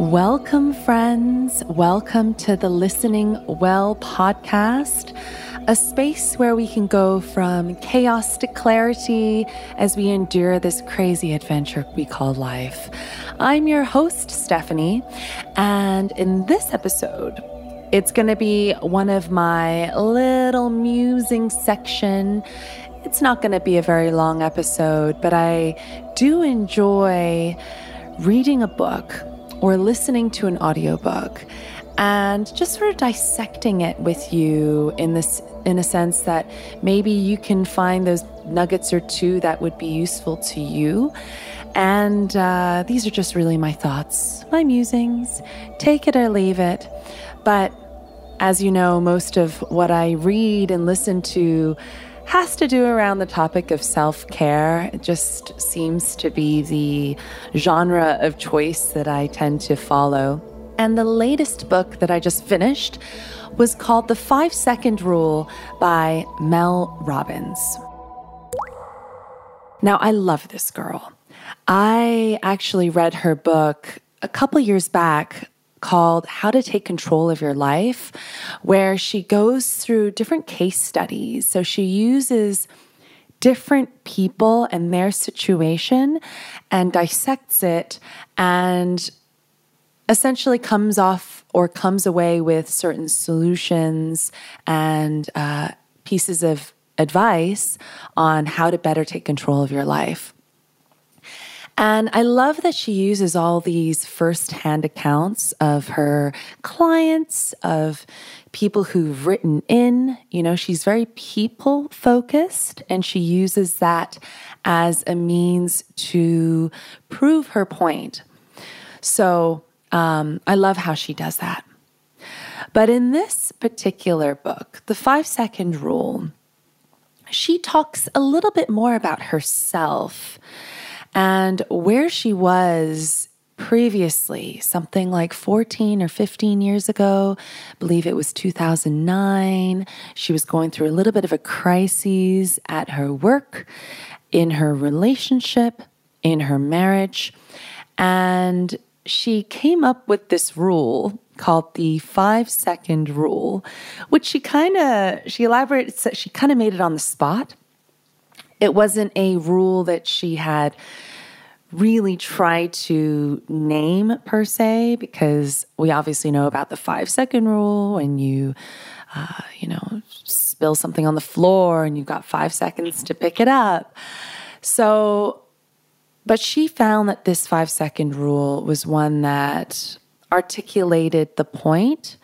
Welcome, friends. Welcome to the Listening Well podcast, a space where we can go from chaos to clarity as we endure this crazy adventure we call life. I'm your host, Stephanie, and in this episode, it's going to be one of my little musing section. It's not going to be a very long episode, but I do enjoy reading a book or listening to an audiobook and just sort of dissecting it with you in this in a sense that maybe you can find those nuggets or two that would be useful to you. And uh, these are just really my thoughts my musings. Take it or leave it. But as you know most of what i read and listen to has to do around the topic of self care. It just seems to be the genre of choice that I tend to follow. And the latest book that I just finished was called The Five Second Rule by Mel Robbins. Now, I love this girl. I actually read her book a couple years back called How to Take Control of Your Life, where she goes through different case studies. So she uses different people and their situation and dissects it and essentially comes off or comes away with certain solutions and uh, pieces of advice on how to better take control of your life. And I love that she uses all these firsthand accounts of her clients, of people who've written in. You know, she's very people focused and she uses that as a means to prove her point. So um, I love how she does that. But in this particular book, The Five Second Rule, she talks a little bit more about herself and where she was previously, something like 14 or 15 years ago, I believe it was 2009. She was going through a little bit of a crisis at her work, in her relationship, in her marriage. And she came up with this rule called the five second rule, which she kind of, she elaborated, she kind of made it on the spot. It wasn't a rule that she had really tried to name per se, because we obviously know about the five second rule when you, uh, you know, spill something on the floor and you've got five seconds to pick it up. So, but she found that this five second rule was one that articulated the point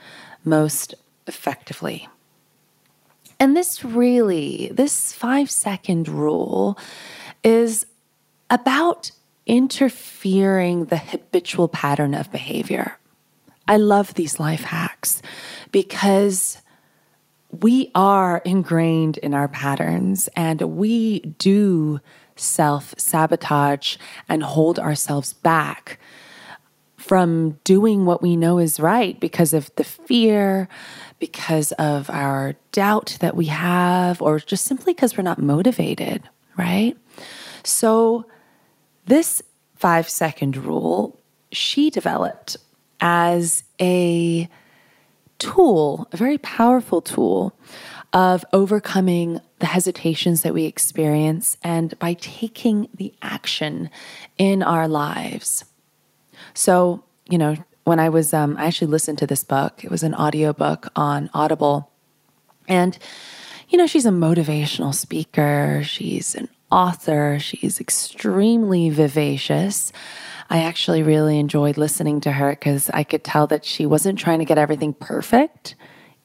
most effectively. And this really, this five second rule is about interfering the habitual pattern of behavior. I love these life hacks because we are ingrained in our patterns and we do self sabotage and hold ourselves back from doing what we know is right because of the fear, because of our doubt that we have, or just simply because we're not motivated, right? So, this five second rule she developed as a tool, a very powerful tool of overcoming the hesitations that we experience and by taking the action in our lives. So, you know, when I was, um, I actually listened to this book. It was an audiobook on Audible. And, you know, she's a motivational speaker, she's an author, she's extremely vivacious. I actually really enjoyed listening to her because I could tell that she wasn't trying to get everything perfect.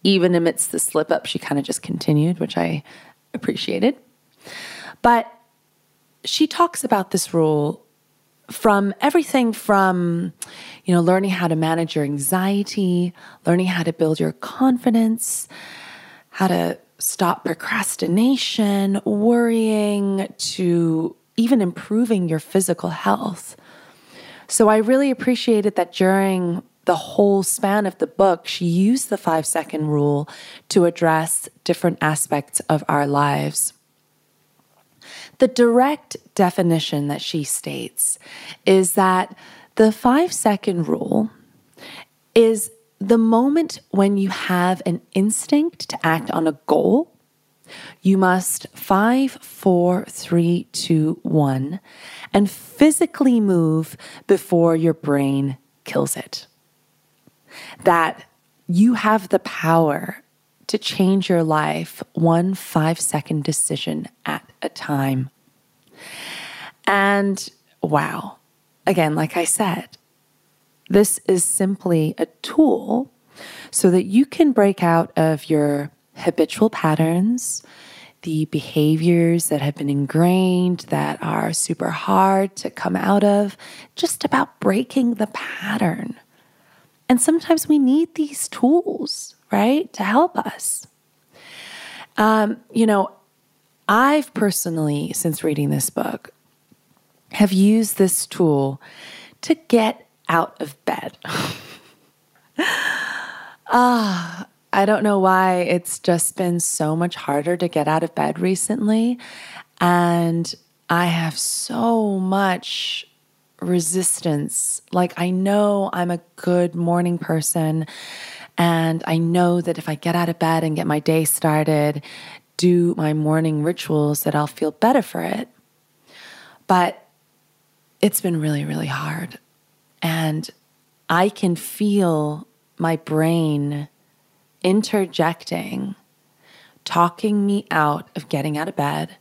Even amidst the slip up, she kind of just continued, which I appreciated. But she talks about this rule from everything from you know learning how to manage your anxiety learning how to build your confidence how to stop procrastination worrying to even improving your physical health. So i really appreciated that during the whole span of the book she used the 5 second rule to address different aspects of our lives the direct definition that she states is that The five second rule is the moment when you have an instinct to act on a goal, you must five, four, three, two, one, and physically move before your brain kills it. That you have the power to change your life one five second decision at a time. And wow, again, like I said, this is simply a tool so that you can break out of your habitual patterns, the behaviors that have been ingrained that are super hard to come out of, just about breaking the pattern. And sometimes we need these tools, right, to help us. Um, you know, I've personally, since reading this book, have used this tool to get out of bed. Ah, I don't know why it's just been so much harder to get out of bed recently. And I have so much resistance. Like, I know I'm a good morning person. And I know that if I get out of bed and get my day started, do my morning rituals, that I'll feel better for it. But it's been really, really hard. And I can feel my brain interjecting, talking me out of getting out of bed.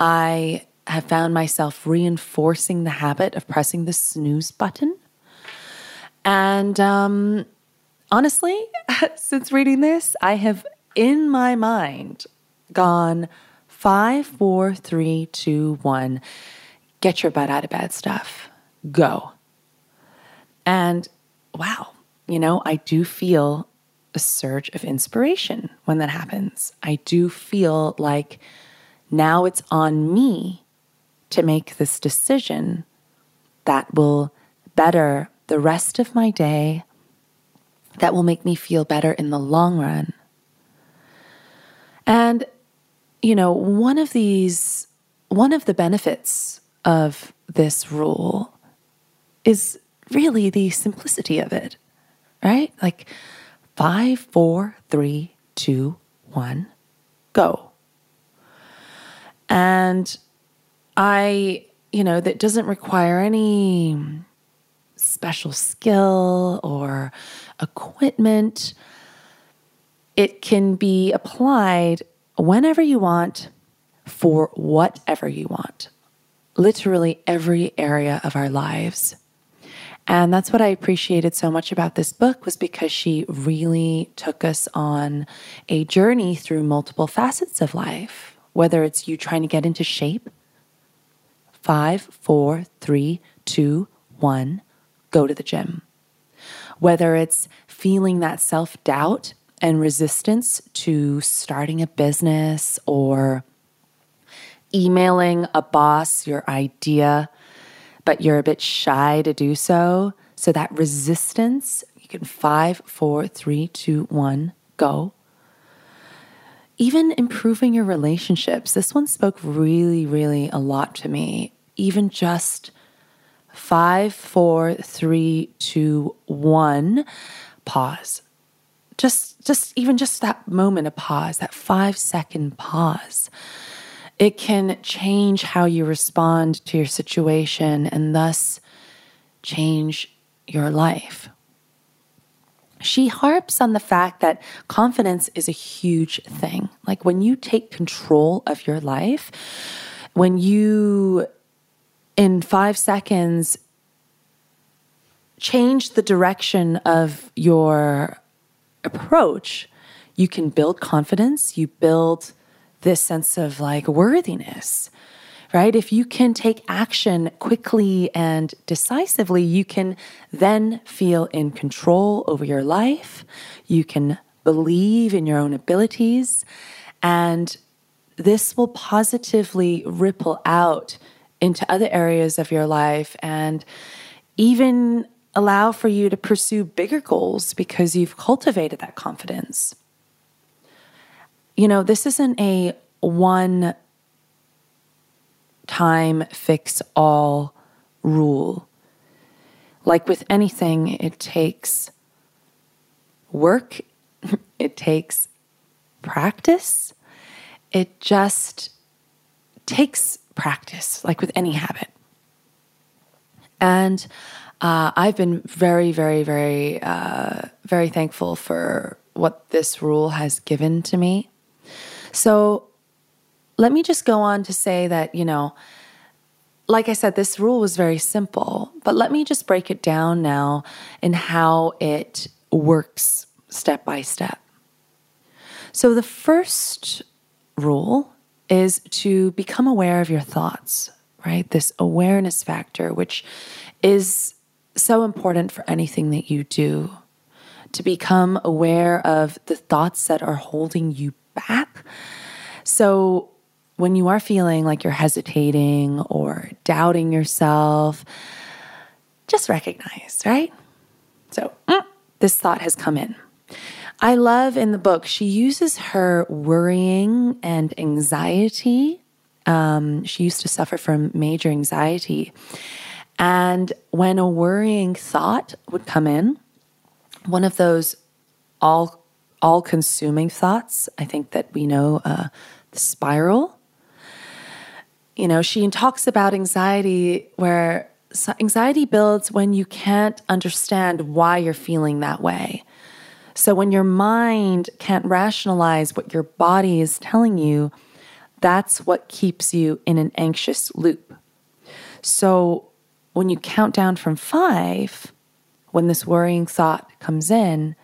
I have found myself reinforcing the habit of pressing the snooze button. And um, honestly, since reading this, I have in my mind gone five, four, three, two, one. Get your butt out of bed stuff. Go. And wow, you know, I do feel a surge of inspiration when that happens. I do feel like now it's on me to make this decision that will better the rest of my day, that will make me feel better in the long run. And, you know, one of these, one of the benefits of this rule is really the simplicity of it, right? Like five, four, three, two, one, go. And I, you know, that doesn't require any special skill or equipment. It can be applied whenever you want for whatever you want. Literally every area of our lives. And that's what I appreciated so much about this book was because she really took us on a journey through multiple facets of life, whether it's you trying to get into shape. Five, four, three, two, one, go to the gym. Whether it's feeling that self doubt and resistance to starting a business or emailing a boss your idea but you're a bit shy to do so. So that resistance, you can five, four, three, two, one, go. Even improving your relationships. This one spoke really, really a lot to me. Even just five, four, three, two, one, pause. Just, just even just that moment of pause, that five second pause it can change how you respond to your situation and thus change your life. She harps on the fact that confidence is a huge thing. Like when you take control of your life, when you, in five seconds, change the direction of your approach, you can build confidence, you build this sense of like worthiness, right? If you can take action quickly and decisively, you can then feel in control over your life. You can believe in your own abilities. And this will positively ripple out into other areas of your life and even allow for you to pursue bigger goals because you've cultivated that confidence you know, this isn't a one time fix all rule. like with anything, it takes work, it takes practice. It just takes practice, like with any habit. And uh, I've been very, very, very, uh, very thankful for what this rule has given to me. So let me just go on to say that, you know, like I said, this rule was very simple, but let me just break it down now in how it works step by step. So, the first rule is to become aware of your thoughts, right? This awareness factor, which is so important for anything that you do. To become aware of the thoughts that are holding you back. So, when you are feeling like you're hesitating or doubting yourself, just recognize, right? So, mm, this thought has come in. I love in the book, she uses her worrying and anxiety. Um, she used to suffer from major anxiety. And when a worrying thought would come in, one of those all all consuming thoughts, I think that we know uh, the spiral. You know, she talks about anxiety where anxiety builds when you can't understand why you're feeling that way. So when your mind can't rationalize what your body is telling you, that's what keeps you in an anxious loop. So when you count down from five, when this worrying thought comes in,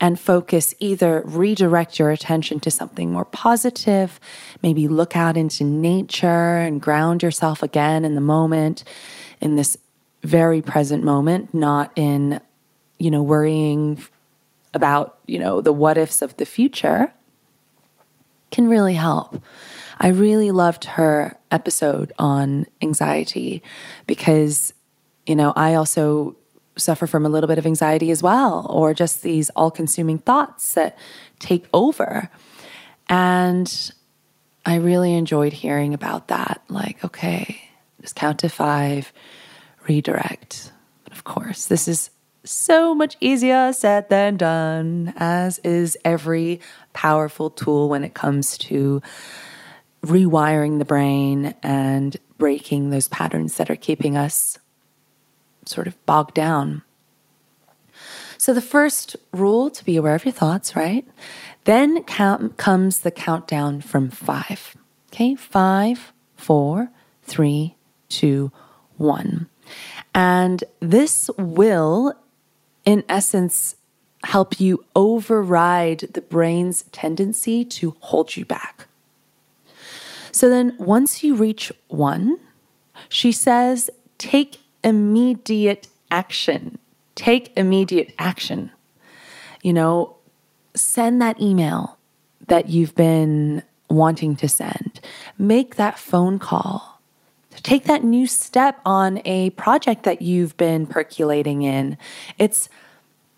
and focus either redirect your attention to something more positive, maybe look out into nature and ground yourself again in the moment, in this very present moment, not in, you know, worrying about, you know, the what ifs of the future can really help. I really loved her episode on anxiety because, you know, I also suffer from a little bit of anxiety as well, or just these all consuming thoughts that take over. And I really enjoyed hearing about that. Like, okay, just count to five, redirect. But of course, this is so much easier said than done, as is every powerful tool when it comes to rewiring the brain and breaking those patterns that are keeping us sort of bogged down. So, the first rule to be aware of your thoughts, right? Then count, comes the countdown from five. Okay, five, four, three, two, one. And this will in essence, help you override the brain's tendency to hold you back. So then, once you reach one, she says, take immediate action. Take immediate action. You know, send that email that you've been wanting to send, make that phone call. Take that new step on a project that you've been percolating in. It's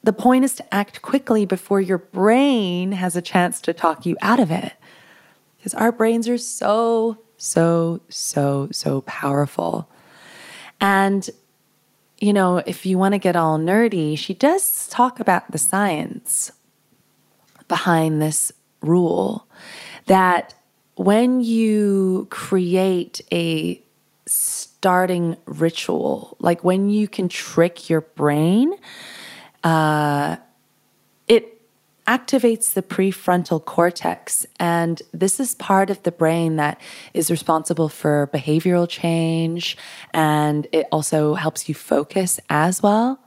the point is to act quickly before your brain has a chance to talk you out of it. Because our brains are so, so, so, so powerful. And, you know, if you want to get all nerdy, she does talk about the science behind this rule that when you create a starting ritual, like when you can trick your brain, uh, activates the prefrontal cortex. And this is part of the brain that is responsible for behavioral change. And it also helps you focus as well.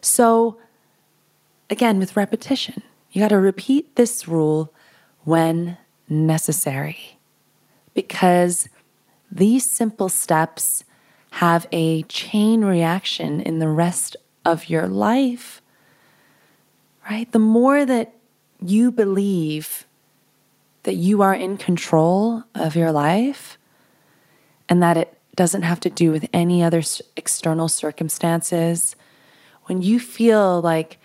So, again, with repetition, you got to repeat this rule when necessary because these simple steps have a chain reaction in the rest of your life, right? The more that you believe that you are in control of your life and that it doesn't have to do with any other external circumstances, when you feel like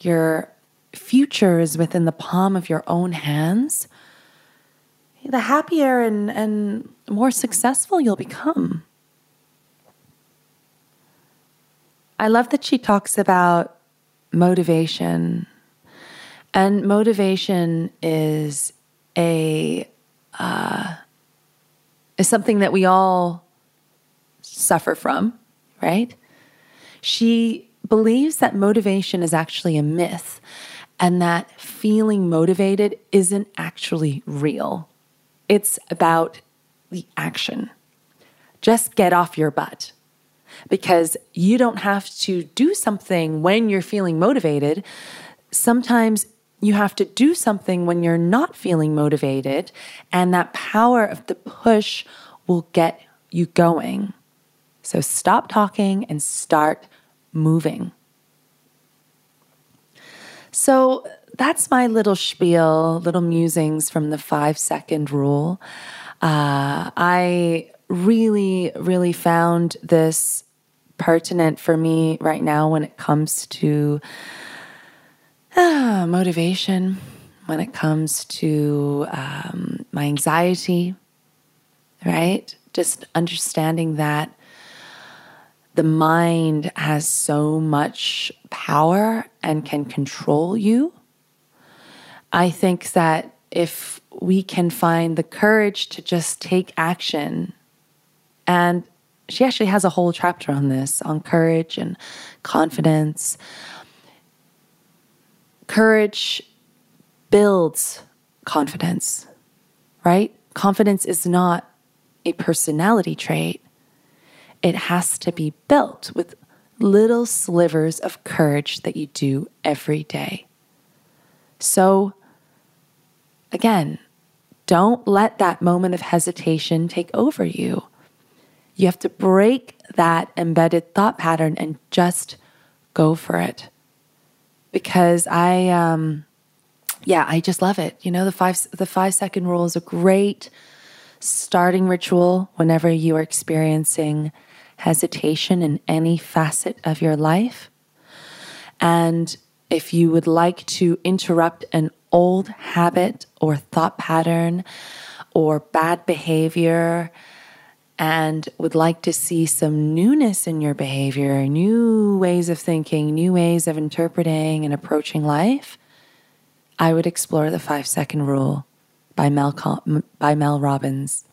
your future is within the palm of your own hands, the happier and, and more successful you'll become. I love that she talks about motivation. And motivation is a uh, is something that we all suffer from, right? She believes that motivation is actually a myth and that feeling motivated isn't actually real. It's about the action. Just get off your butt because you don't have to do something when you're feeling motivated. Sometimes you have to do something when you're not feeling motivated, and that power of the push will get you going. So stop talking and start moving. So that's my little spiel, little musings from the five second rule. Uh, I really, really found this pertinent for me right now when it comes to uh, motivation, when it comes to um, my anxiety, right? Just understanding that the mind has so much power and can control you. I think that if we can find the courage to just take action, and she actually has a whole chapter on this on courage and confidence. Courage builds confidence, right? Confidence is not a personality trait, it has to be built with little slivers of courage that you do every day. So, again, don't let that moment of hesitation take over you. You have to break that embedded thought pattern and just go for it. Because I, um, yeah, I just love it. You know, the five the five second rule is a great starting ritual whenever you are experiencing hesitation in any facet of your life. And if you would like to interrupt an old habit or thought pattern or bad behavior and would like to see some newness in your behavior, new ways of thinking, new ways of interpreting and approaching life, I would explore the five second rule by Mel, by Mel Robbins.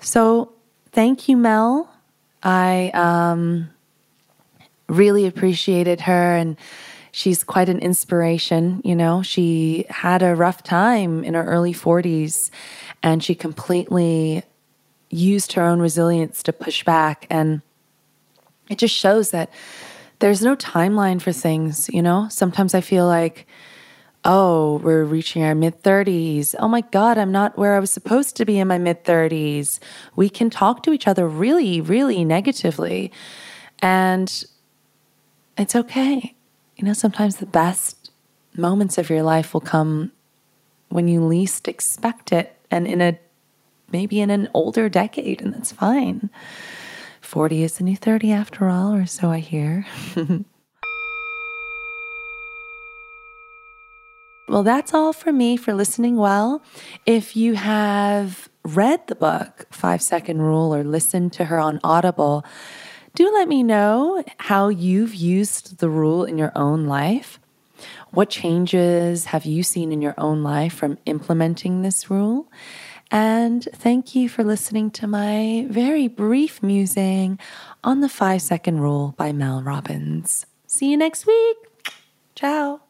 So, thank you, Mel, I um, really appreciated her and she's quite an inspiration. You know, she had a rough time in her early 40s and she completely used her own resilience to push back. And it just shows that there's no timeline for things, you know? Sometimes I feel like, oh, we're reaching our mid 30s. Oh my God, I'm not where I was supposed to be in my mid 30s. We can talk to each other really, really negatively. And it's okay. You know, sometimes the best moments of your life will come when you least expect it and in a maybe in an older decade, and that's fine. 40 is the new 30 after all, or so I hear. Well, that's all for me for listening well. If you have read the book, Five Second Rule, or listened to her on Audible, do let me know how you've used the rule in your own life. What changes have you seen in your own life from implementing this rule? And thank you for listening to my very brief musing on the five second rule by Mel Robbins. See you next week. Ciao.